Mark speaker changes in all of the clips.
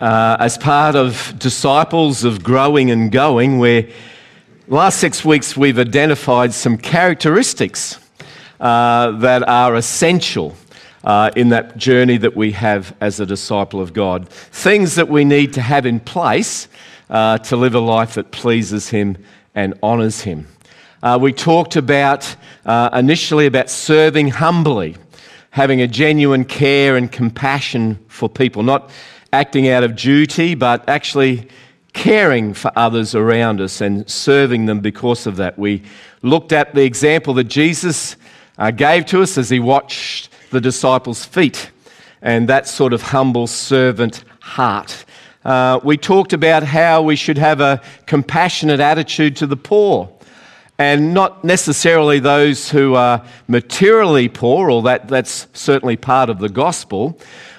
Speaker 1: uh, as part of Disciples of Growing and Going, where last six weeks we've identified some characteristics uh, that are essential uh, in that journey that we have as a disciple of God. Things that we need to have in place uh, to live a life that pleases Him and honours Him. Uh, we talked about uh, initially about serving humbly, having a genuine care and compassion for people, not acting out of duty, but actually caring for others around us and serving them because of that. We looked at the example that Jesus uh, gave to us as he watched the disciples' feet and that sort of humble servant heart. Uh, we talked about how we should have a compassionate attitude to the poor and not necessarily those who are materially poor, or that, that's certainly part of the gospel,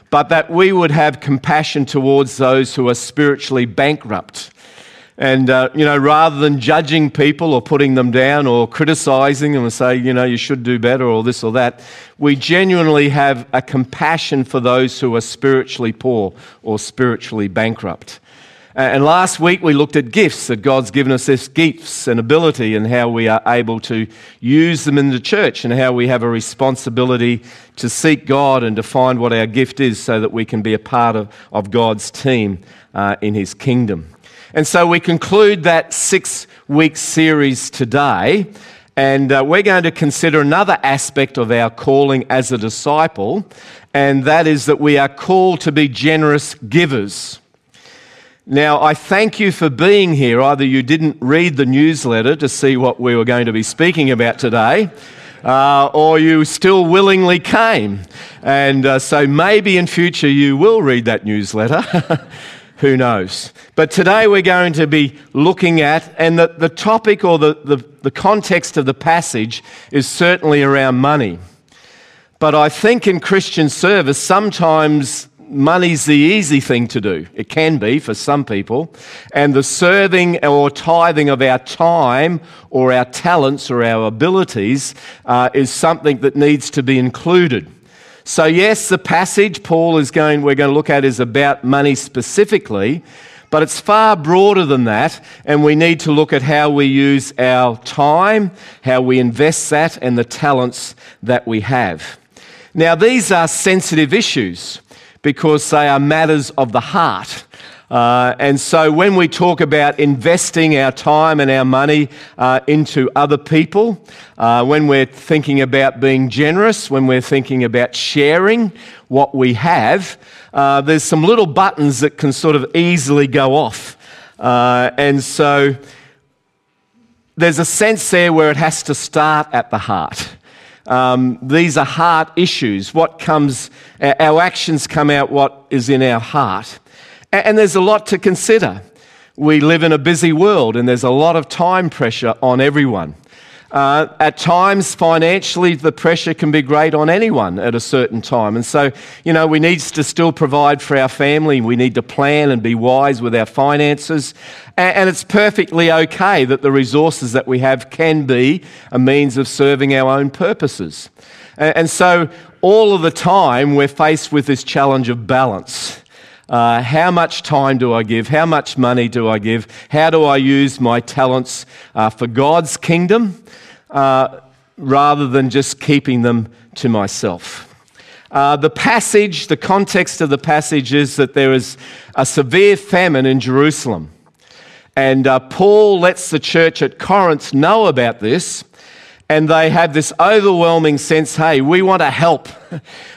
Speaker 1: but that we would have compassion towards those who are spiritually bankrupt. And, uh, you know, rather than judging people or putting them down or criticizing them and say, you know, you should do better or this or that, we genuinely have a compassion for those who are spiritually poor or spiritually bankrupt. And last week we looked at gifts, that God's given us this gifts and ability and how we are able to use them in the church and how we have a responsibility to seek God and to find what our gift is so that we can be a part of, of God's team uh, in His kingdom. And so we conclude that six week series today. And uh, we're going to consider another aspect of our calling as a disciple, and that is that we are called to be generous givers. Now, I thank you for being here. Either you didn't read the newsletter to see what we were going to be speaking about today, uh, or you still willingly came. And uh, so maybe in future you will read that newsletter. Who knows? But today we're going to be looking at, and the, the topic or the, the, the context of the passage is certainly around money. But I think in Christian service, sometimes money's the easy thing to do. It can be for some people. And the serving or tithing of our time or our talents or our abilities uh, is something that needs to be included. So, yes, the passage Paul is going, we're going to look at is about money specifically, but it's far broader than that, and we need to look at how we use our time, how we invest that, and the talents that we have. Now, these are sensitive issues because they are matters of the heart. Uh, and so when we talk about investing our time and our money uh, into other people, uh, when we're thinking about being generous, when we're thinking about sharing what we have, uh, there's some little buttons that can sort of easily go off. Uh, and so there's a sense there where it has to start at the heart. Um, these are heart issues. What comes, our actions come out what is in our heart. And there's a lot to consider. We live in a busy world and there's a lot of time pressure on everyone. Uh, at times, financially, the pressure can be great on anyone at a certain time. And so, you know, we need to still provide for our family. We need to plan and be wise with our finances. And, and it's perfectly okay that the resources that we have can be a means of serving our own purposes. And, and so, all of the time, we're faced with this challenge of balance. Uh, how much time do I give? How much money do I give? How do I use my talents uh, for God's kingdom uh, rather than just keeping them to myself? Uh, the passage, the context of the passage is that there is a severe famine in Jerusalem. And uh, Paul lets the church at Corinth know about this and they have this overwhelming sense hey, we want to help.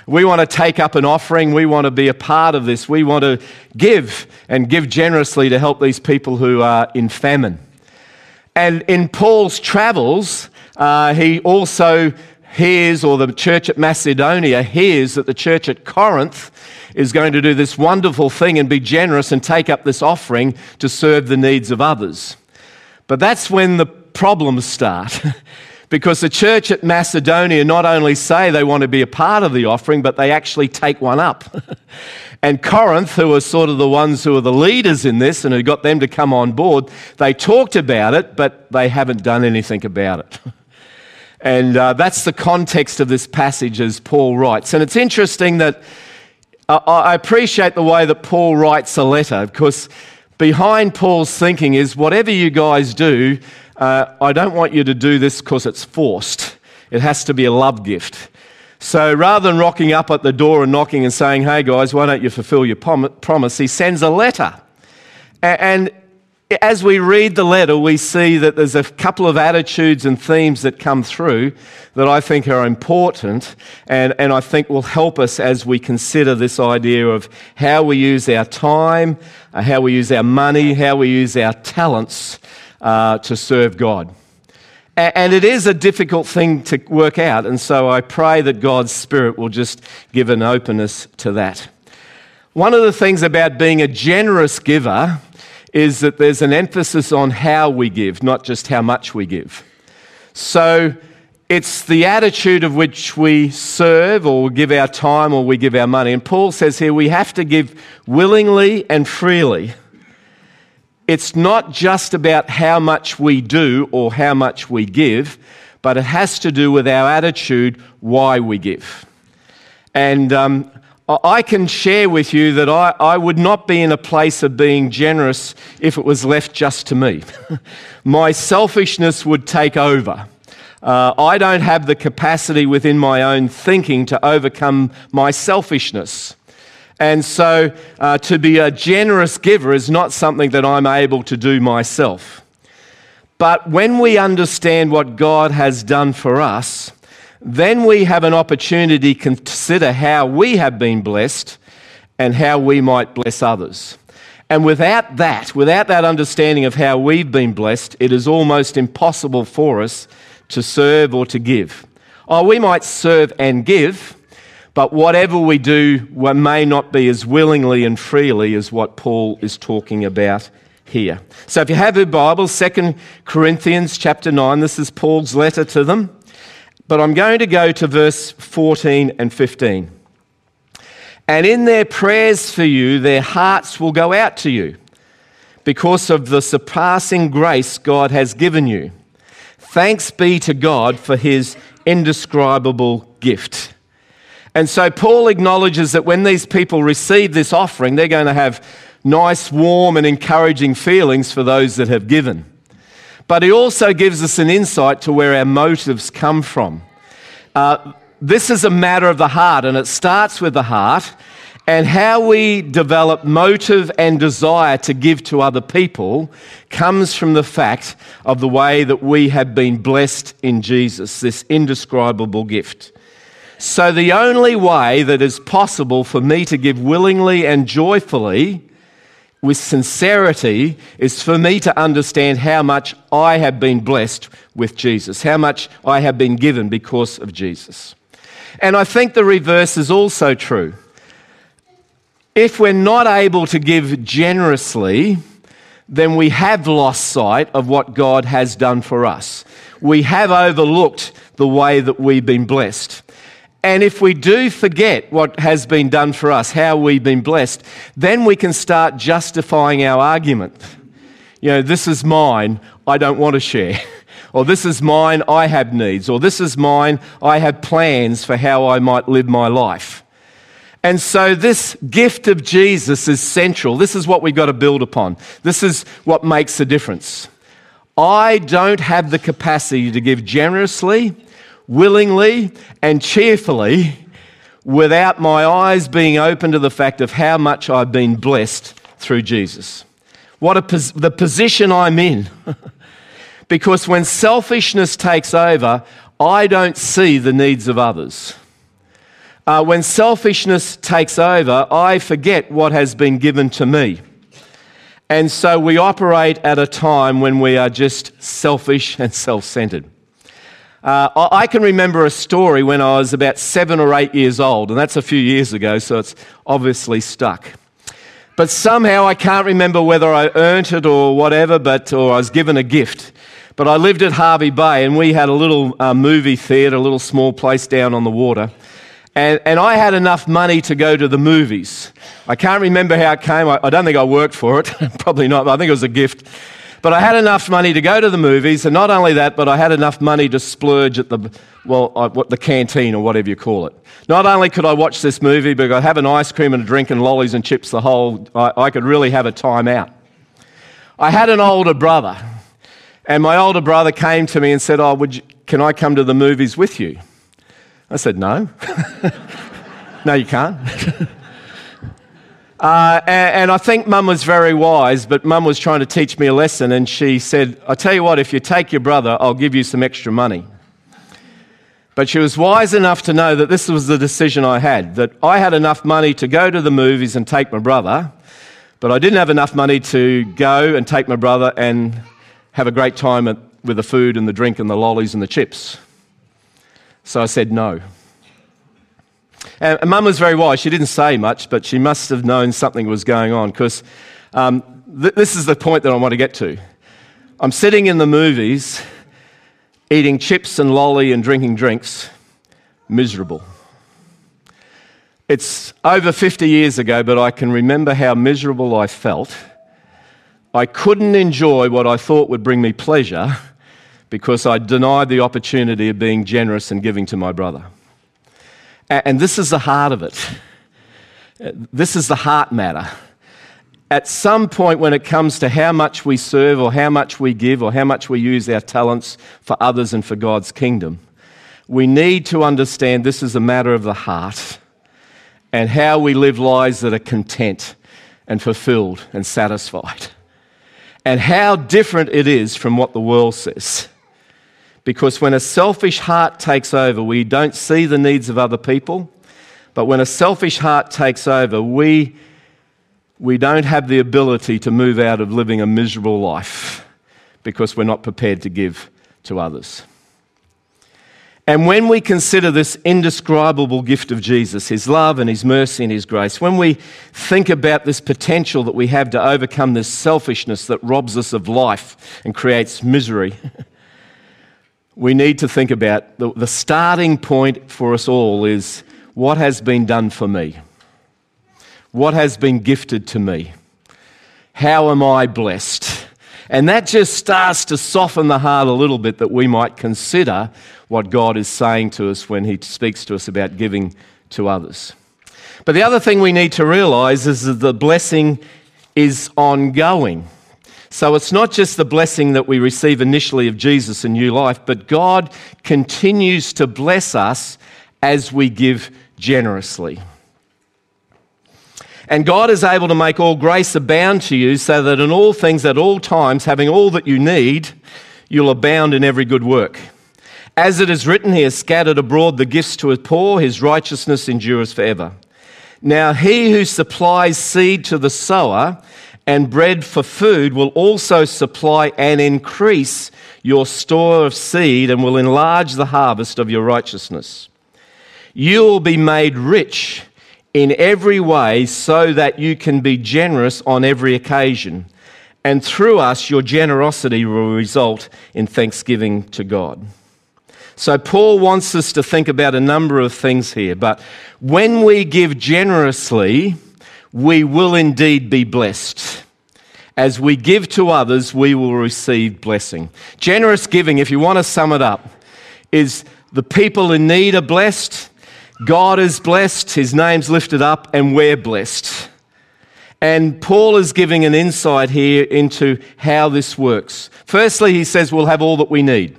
Speaker 1: We want to take up an offering. We want to be a part of this. We want to give and give generously to help these people who are in famine. And in Paul's travels, uh, he also hears, or the church at Macedonia hears, that the church at Corinth is going to do this wonderful thing and be generous and take up this offering to serve the needs of others. But that's when the problems start. because the church at Macedonia not only say they want to be a part of the offering, but they actually take one up. and Corinth, who are sort of the ones who are the leaders in this and who got them to come on board, they talked about it, but they haven't done anything about it. and uh, that's the context of this passage as Paul writes. And it's interesting that I appreciate the way that Paul writes a letter because behind Paul's thinking is whatever you guys do, uh, I don't want you to do this because it's forced. It has to be a love gift. So rather than rocking up at the door and knocking and saying, hey guys, why don't you fulfill your promise, he sends a letter. And as we read the letter, we see that there's a couple of attitudes and themes that come through that I think are important and, and I think will help us as we consider this idea of how we use our time, uh, how we use our money, how we use our talents uh, to serve God. And it is a difficult thing to work out, and so I pray that God's Spirit will just give an openness to that. One of the things about being a generous giver is that there's an emphasis on how we give, not just how much we give. So it's the attitude of which we serve or give our time or we give our money. And Paul says here we have to give willingly and freely. It's not just about how much we do or how much we give, but it has to do with our attitude why we give. And um, I can share with you that I, I would not be in a place of being generous if it was left just to me. my selfishness would take over. Uh, I don't have the capacity within my own thinking to overcome my selfishness. And so uh, to be a generous giver is not something that I'm able to do myself. But when we understand what God has done for us, then we have an opportunity to consider how we have been blessed and how we might bless others. And without that, without that understanding of how we've been blessed, it is almost impossible for us to serve or to give. Oh, we might serve and give, but whatever we do may not be as willingly and freely as what Paul is talking about here. So if you have your Bible, 2 Corinthians chapter 9, this is Paul's letter to them. But I'm going to go to verse 14 and 15. And in their prayers for you, their hearts will go out to you because of the surpassing grace God has given you. Thanks be to God for his indescribable gift. And so Paul acknowledges that when these people receive this offering, they're going to have nice, warm, and encouraging feelings for those that have given. But he also gives us an insight to where our motives come from. Uh, this is a matter of the heart, and it starts with the heart. And how we develop motive and desire to give to other people comes from the fact of the way that we have been blessed in Jesus, this indescribable gift. So, the only way that is possible for me to give willingly and joyfully with sincerity is for me to understand how much I have been blessed with Jesus, how much I have been given because of Jesus. And I think the reverse is also true. If we're not able to give generously, then we have lost sight of what God has done for us. We have overlooked the way that we've been blessed. And if we do forget what has been done for us, how we've been blessed, then we can start justifying our argument. You know, this is mine, I don't want to share. Or this is mine, I have needs. Or this is mine, I have plans for how I might live my life. And so, this gift of Jesus is central. This is what we've got to build upon. This is what makes a difference. I don't have the capacity to give generously willingly and cheerfully without my eyes being open to the fact of how much I've been blessed through Jesus. What a pos- the position I'm in. because when selfishness takes over, I don't see the needs of others. Uh, when selfishness takes over, I forget what has been given to me. And so we operate at a time when we are just selfish and self centered. Uh, I can remember a story when I was about seven or eight years old, and that's a few years ago, so it's obviously stuck. But somehow I can't remember whether I earned it or whatever, but or I was given a gift. But I lived at Hervey Bay, and we had a little uh, movie theatre, a little small place down on the water. And, and I had enough money to go to the movies. I can't remember how it came. I, I don't think I worked for it. Probably not, but I think it was a gift. But I had enough money to go to the movies, and not only that, but I had enough money to splurge at the, well, uh, what, the canteen or whatever you call it. Not only could I watch this movie, but I'd have an ice cream and a drink and lollies and chips the whole, I, I could really have a time out. I had an older brother, and my older brother came to me and said, oh, would you, can I come to the movies with you? I said, no. no, you can't. Uh, and, and, I think mum was very wise, but mum was trying to teach me a lesson, and she said, I tell you what, if you take your brother, I'll give you some extra money. But she was wise enough to know that this was the decision I had that I had enough money to go to the movies and take my brother, but I didn't have enough money to go and take my brother and have a great time at, with the food and the drink and the lollies and the chips. So I said no. And mum was very wise. She didn't say much, but she must have known something was going on because um, th- this is the point that I want to get to. I'm sitting in the movies, eating chips and lolly and drinking drinks, miserable. It's over 50 years ago, but I can remember how miserable I felt. I couldn't enjoy what I thought would bring me pleasure because I denied the opportunity of being generous and giving to my brother. And this is the heart of it. This is the heart matter. At some point, when it comes to how much we serve, or how much we give, or how much we use our talents for others and for God's kingdom, we need to understand this is a matter of the heart and how we live lives that are content and fulfilled and satisfied. And how different it is from what the world says. Because when a selfish heart takes over, we don't see the needs of other people. But when a selfish heart takes over, we, we don't have the ability to move out of living a miserable life because we're not prepared to give to others. And when we consider this indescribable gift of Jesus, his love and his mercy and his grace, when we think about this potential that we have to overcome this selfishness that robs us of life and creates misery, we need to think about the, the starting point for us all is what has been done for me? What has been gifted to me? How am I blessed? And that just starts to soften the heart a little bit that we might consider what God is saying to us when He speaks to us about giving to others. But the other thing we need to realize is that the blessing is ongoing. So it's not just the blessing that we receive initially of Jesus and new life, but God continues to bless us as we give generously. And God is able to make all grace abound to you so that in all things, at all times, having all that you need, you'll abound in every good work. As it is written, He has scattered abroad the gifts to His poor, His righteousness endures forever. Now, He who supplies seed to the sower and bread for food will also supply and increase your store of seed and will enlarge the harvest of your righteousness. You will be made rich in every way so that you can be generous on every occasion. And through us, your generosity will result in thanksgiving to God. So, Paul wants us to think about a number of things here. But when we give generously, we will indeed be blessed. As we give to others, we will receive blessing. Generous giving, if you want to sum it up, is the people in need are blessed, God is blessed, His name's lifted up, and we're blessed. And Paul is giving an insight here into how this works. Firstly, he says we'll have all that we need.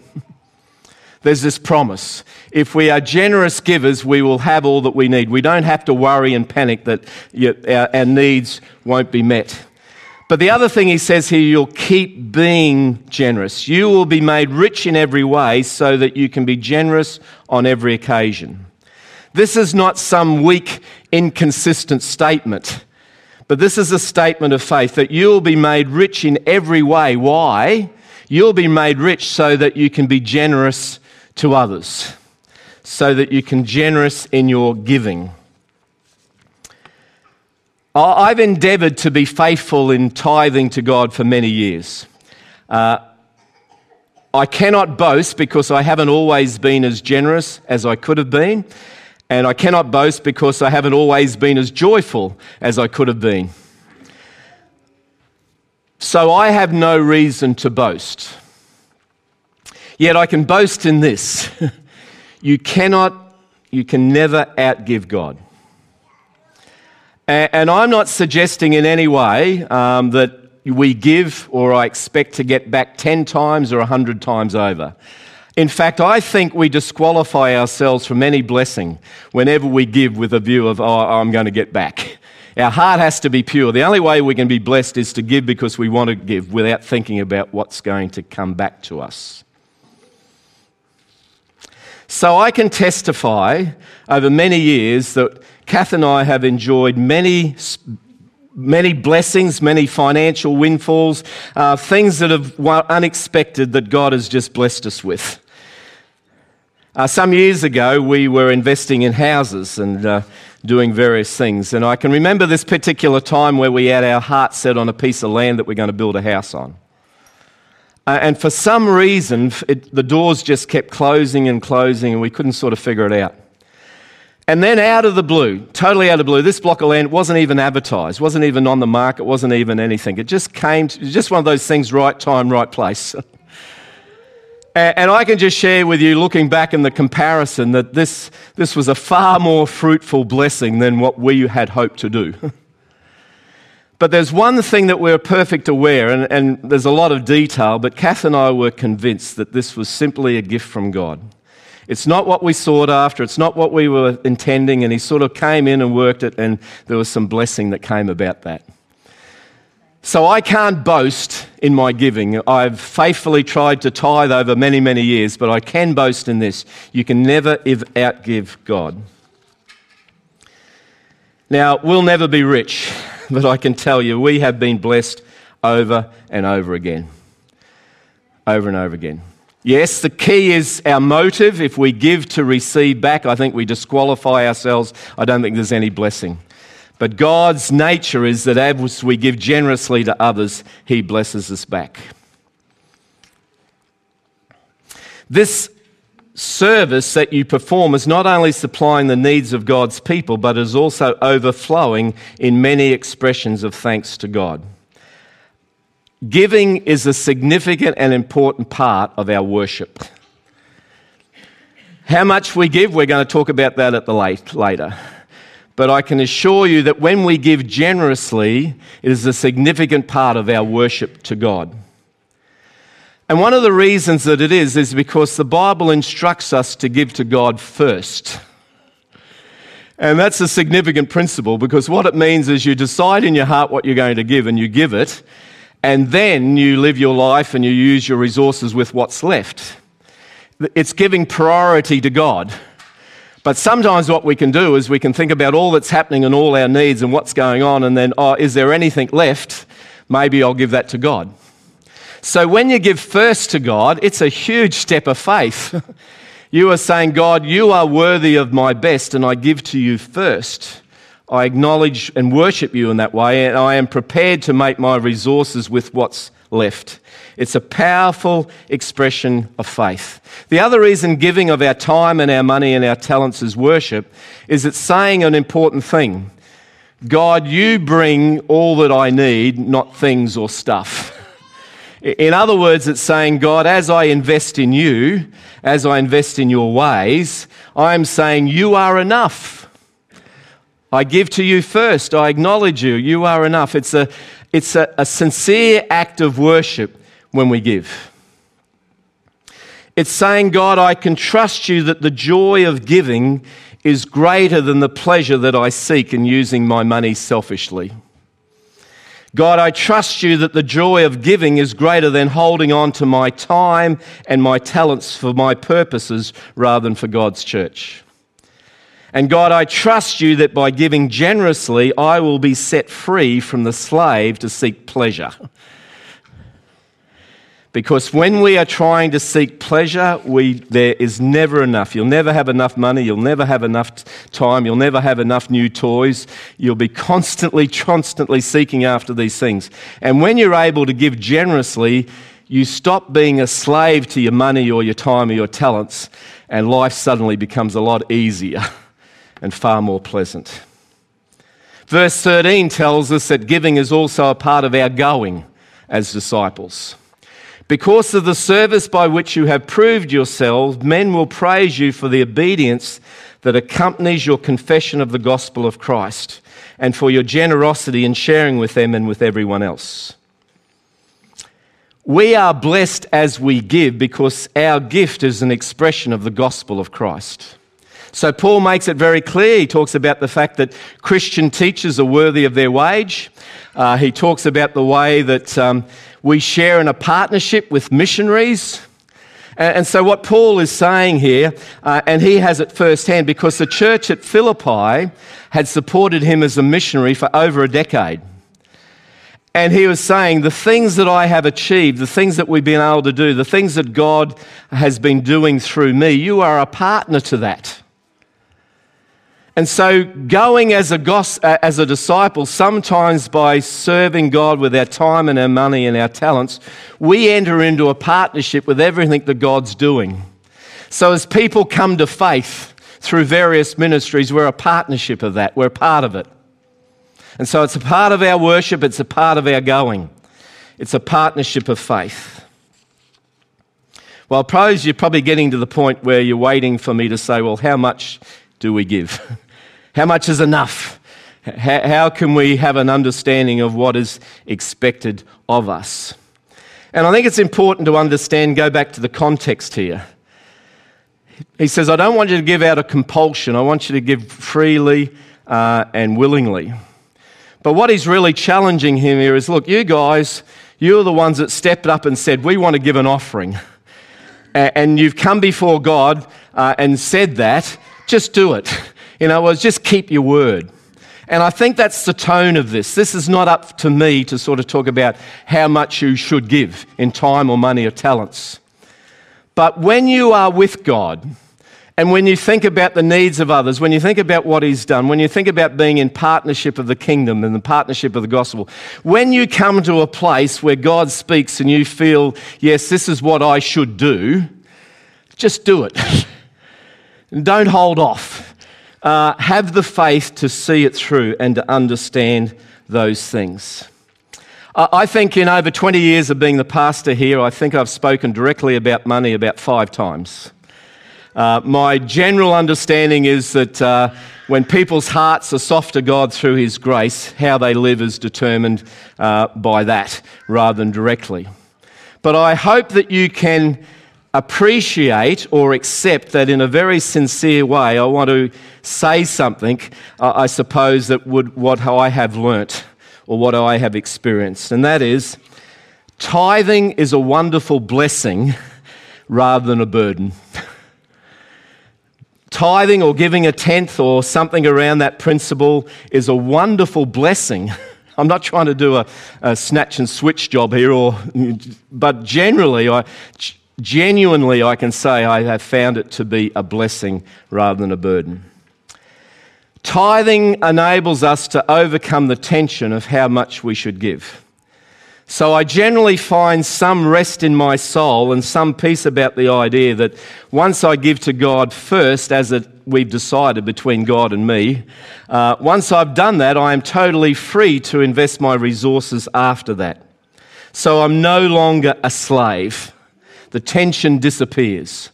Speaker 1: There's this promise. If we are generous givers, we will have all that we need. We don't have to worry and panic that our, needs won't be met. But the other thing he says here, you'll keep being generous. You will be made rich in every way so that you can be generous on every occasion. This is not some weak, inconsistent statement, but this is a statement of faith that you'll be made rich in every way. Why? You'll be made rich so that you can be generous to others, so that you can generous in your giving. I've endeavoured to be faithful in tithing to God for many years. Uh, I cannot boast because I haven't always been as generous as I could have been, and I cannot boast because I haven't always been as joyful as I could have been. So I have no reason to boast. Yet I can boast in this you cannot, you can never outgive God. And I'm not suggesting in any way um, that we give or I expect to get back 10 times or 100 times over. In fact, I think we disqualify ourselves from any blessing whenever we give with a view of, oh, I'm going to get back. Our heart has to be pure. The only way we can be blessed is to give because we want to give without thinking about what's going to come back to us. So I can testify over many years that Kath and I have enjoyed many, many blessings, many financial windfalls, uh, things that have unexpected that God has just blessed us with. Uh, some years ago, we were investing in houses and uh, doing various things. And I can remember this particular time where we had our heart set on a piece of land that we're going to build a house on. Uh, and for some reason, it, the doors just kept closing and closing, and we couldn't sort of figure it out. And then out of the blue, totally out of the blue, this block of land wasn't even advertised, wasn't even on the market, wasn't even anything. It just came, to, just one of those things, right time, right place. and I can just share with you, looking back in the comparison, that this, this was a far more fruitful blessing than what we had hoped to do. but there's one thing that we're perfect aware, and, and there's a lot of detail, but Kath and I were convinced that this was simply a gift from God. It's not what we sought after, it's not what we were intending, and he sort of came in and worked it, and there was some blessing that came about that. So I can't boast in my giving. I've faithfully tried to tithe over many, many years, but I can boast in this. You can never outgive God. Now, we'll never be rich, but I can tell you we have been blessed over and over again. Over and over again. Yes, the key is our motive. If we give to receive back, I think we disqualify ourselves. I don't think there's any blessing. But God's nature is that as we give generously to others, He blesses us back. This service that you perform is not only supplying the needs of God's people, but is also overflowing in many expressions of thanks to God. Giving is a significant and important part of our worship. How much we give, we're going to talk about that at the late, later. But I can assure you that when we give generously, it is a significant part of our worship to God. And one of the reasons that it is, is because the Bible instructs us to give to God first. And that's a significant principle because what it means is you decide in your heart what you're going to give and you give it, and then you live your life and you use your resources with what's left. It's giving priority to God. But sometimes what we can do is we can think about all that's happening and all our needs and what's going on, and then, oh, is there anything left? Maybe I'll give that to God. So when you give first to God, it's a huge step of faith. you are saying, God, you are worthy of my best, and I give to you first. I acknowledge and worship you in that way, and I am prepared to make my resources with what's left. It's a powerful expression of faith. The other reason giving of our time and our money and our talents is worship is it's saying an important thing God, you bring all that I need, not things or stuff. In other words, it's saying, God, as I invest in you, as I invest in your ways, I'm saying you are enough. I give to you first. I acknowledge you. You are enough. It's a, it's a, a sincere act of worship when we give. It's saying, God, I can trust you that the joy of giving is greater than the pleasure that I seek in using my money selfishly. God, I trust you that the joy of giving is greater than holding on to my time and my talents for my purposes rather than for God's church. And God, I trust you that by giving generously, I will be set free from the slave to seek pleasure. Because when we are trying to seek pleasure, we, there is never enough. You'll never have enough money. You'll never have enough time. You'll never have enough new toys. You'll be constantly, constantly seeking after these things. And when you're able to give generously, you stop being a slave to your money or your time or your talents, and life suddenly becomes a lot easier. and far more pleasant. Verse 13 tells us that giving is also a part of our going. as disciples. Because of the service by which you have proved yourselves, men will praise you for the obedience that accompanies your confession of the gospel of Christ and for your generosity in sharing with them and with everyone else. We are blessed as we give because our gift is an expression of the gospel of Christ. So, Paul makes it very clear. He talks about the fact that Christian teachers are worthy of their wage. Uh, he talks about the way that um, we share in a partnership with missionaries. And, so, what Paul is saying here, uh, and he has it firsthand because the church at Philippi had supported him as a missionary for over a decade. And he was saying, The things that I have achieved, the things that we've been able to do, the things that God has been doing through me, you are a partner to that. And so, going as a, uh, as a disciple, sometimes by serving God with our time and our money and our talents, we enter into a partnership with everything that God's doing. So, as people come to faith through various ministries, we're a partnership of that, we're part of it. And so, it's a part of our worship, it's a part of our going, it's a partnership of faith. Well, I suppose you're probably getting to the point where you're waiting for me to say, well, how much do we give? How much is enough? How can we have an understanding of what is expected of us? And I think it's important to understand, go back to the context here. He says, I don't want you to give out of compulsion, I want you to give freely uh, and willingly. But what he's really challenging him here is look, you guys, you're the ones that stepped up and said, We want to give an offering. And you've come before God uh, and said that, just do it. In other words, just keep your word. And I think that's the tone of this. This is not up to me to sort of talk about how much you should give in time or money or talents. But when you are with God, and when you think about the needs of others, when you think about what He's done, when you think about being in partnership of the kingdom and the partnership of the gospel, when you come to a place where God speaks and you feel, yes, this is what I should do, just do it. Don't hold off uh, have the faith to see it through and to understand those things. I think in over 20 years of being the pastor here, I think I've spoken directly about money about five times. Uh, my general understanding is that uh, when people's hearts are soft to God through His grace, how they live is determined uh, by that rather than directly. But I hope that you can appreciate or accept that in a very sincere way, I want to say something, uh, I suppose, that would what I have learnt or what I have experienced. And that is tithing is a wonderful blessing rather than a burden. tithing or giving a tenth or something around that principle is a wonderful blessing. I'm not trying to do a, a snatch and switch job here, or, but generally, I, genuinely, I can say I have found it to be a blessing rather than a burden. Tithing enables us to overcome the tension of how much we should give. So I generally find some rest in my soul and some peace about the idea that once I give to God first, as it, we've decided between God and me, uh, once I've done that, I am totally free to invest my resources after that. So I'm no longer a slave the tension disappears.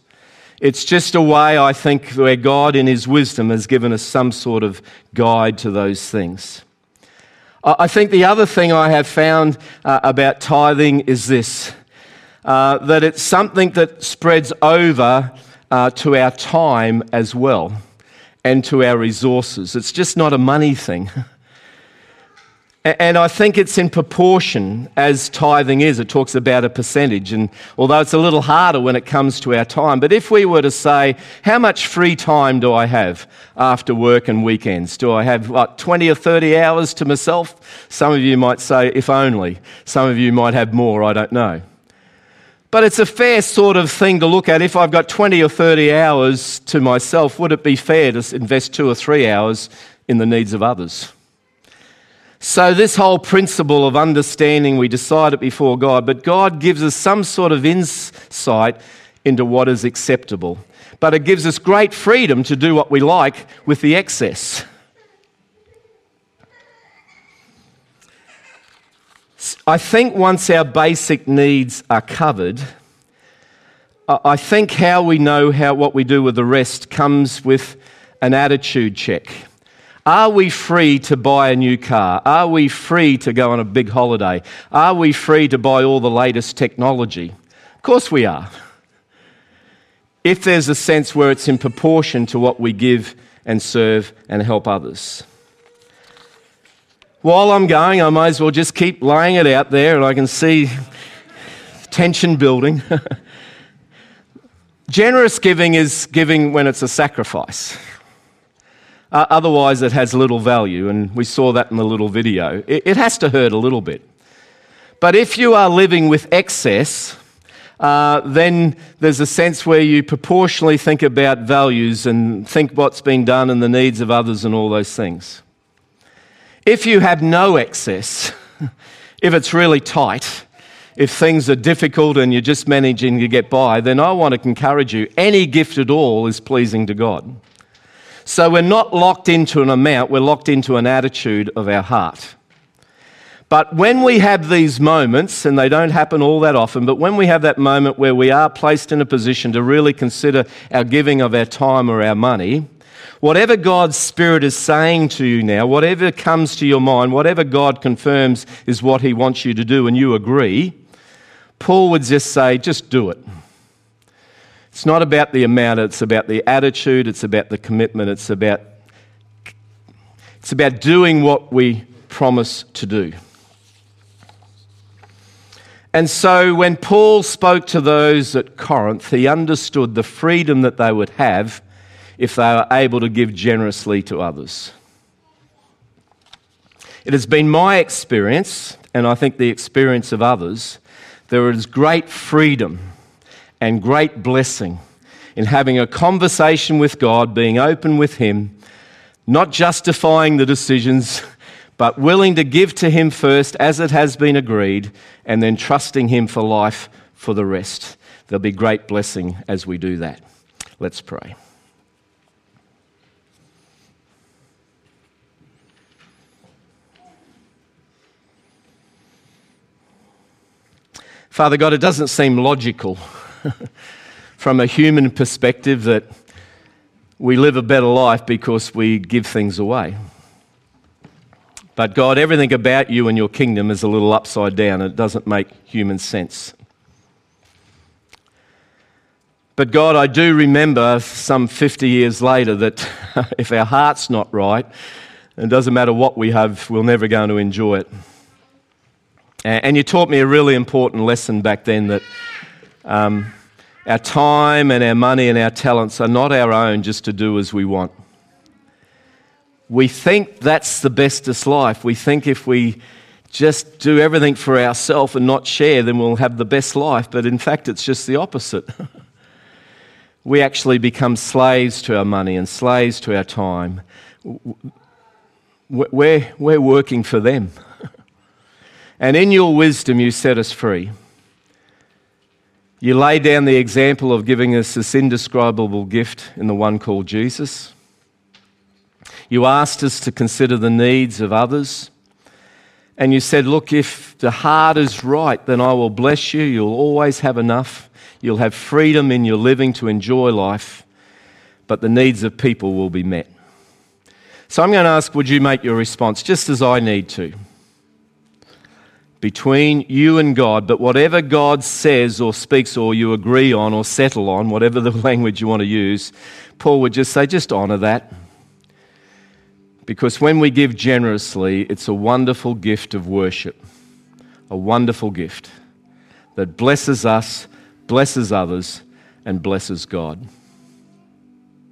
Speaker 1: It's just a way, I think, where God, in His wisdom, has given us some sort of guide to those things. I think the other thing I have found uh, about tithing is this uh, that it's something that spreads over uh, to our time as well and to our resources. It's just not a money thing. And I think it's in proportion as tithing is. It talks about a percentage. And although it's a little harder when it comes to our time, but if we were to say, how much free time do I have after work and weekends? Do I have what, 20 or 30 hours to myself? Some of you might say, if only. Some of you might have more, I don't know. But it's a fair sort of thing to look at. If I've got 20 or 30 hours to myself, would it be fair to invest two or three hours in the needs of others? So, this whole principle of understanding, we decide it before God, but God gives us some sort of insight into what is acceptable. But it gives us great freedom to do what we like with the excess. I think once our basic needs are covered, I think how we know how what we do with the rest comes with an attitude check. Are we free to buy a new car? Are we free to go on a big holiday? Are we free to buy all the latest technology? Of course we are. If there's a sense where it's in proportion to what we give and serve and help others. While I'm going, I might as well just keep laying it out there, and I can see tension building. Generous giving is giving when it's a sacrifice. Uh, otherwise, it has little value, and we saw that in the little video. It, it has to hurt a little bit. But if you are living with excess, uh, then there's a sense where you proportionally think about values and think what's being done and the needs of others and all those things. If you have no excess, if it's really tight, if things are difficult and you're just managing to get by, then I want to encourage you any gift at all is pleasing to God. So we're not locked into an amount, we're locked into an attitude of our heart. But when we have these moments, and they don't happen all that often, but when we have that moment where we are placed in a position to really consider our giving of our time or our money, Whatever God's Spirit is saying to you now, whatever comes to your mind, whatever God confirms is what He wants you to do, and you agree, Paul would just say, just do it. It's not about the amount, it's about the attitude, it's about the commitment, it's about, it's about doing what we promise to do. And so when Paul spoke to those at Corinth, he understood the freedom that they would have if they were able to give generously to others. It has been my experience, and I think the experience of others, there is great freedom and great blessing in having a conversation with God, being open with Him, not justifying the decisions, but willing to give to Him first as it has been agreed, and then trusting Him for life for the rest. There'll be great blessing as we do that. Let's pray. Father God, it doesn't seem logical from a human perspective that we live a better life because we give things away. But God, everything about you and your kingdom is a little upside down. It doesn't make human sense. But God, I do remember some 50 years later that if our heart's not right, it doesn't matter what we have, we're never going to enjoy it. And you taught me a really important lesson back then that um, our time and our money and our talents are not our own just to do as we want. We think that's the bestest life. We think if we just do everything for ourselves and not share, then we'll have the best life. But in fact, it's just the opposite. we actually become slaves to our money and slaves to our time. We're, we're working for them. And in your wisdom, you set us free. You laid down the example of giving us this indescribable gift in the one called Jesus. You asked us to consider the needs of others. And you said, Look, if the heart is right, then I will bless you. You'll always have enough. You'll have freedom in your living to enjoy life. But the needs of people will be met. So I'm going to ask, would you make your response just as I need to? Between you and God, but whatever God says or speaks or you agree on or settle on, whatever the language you want to use, Paul would just say, just honor that. Because when we give generously, it's a wonderful gift of worship, a wonderful gift that blesses us, blesses others, and blesses God.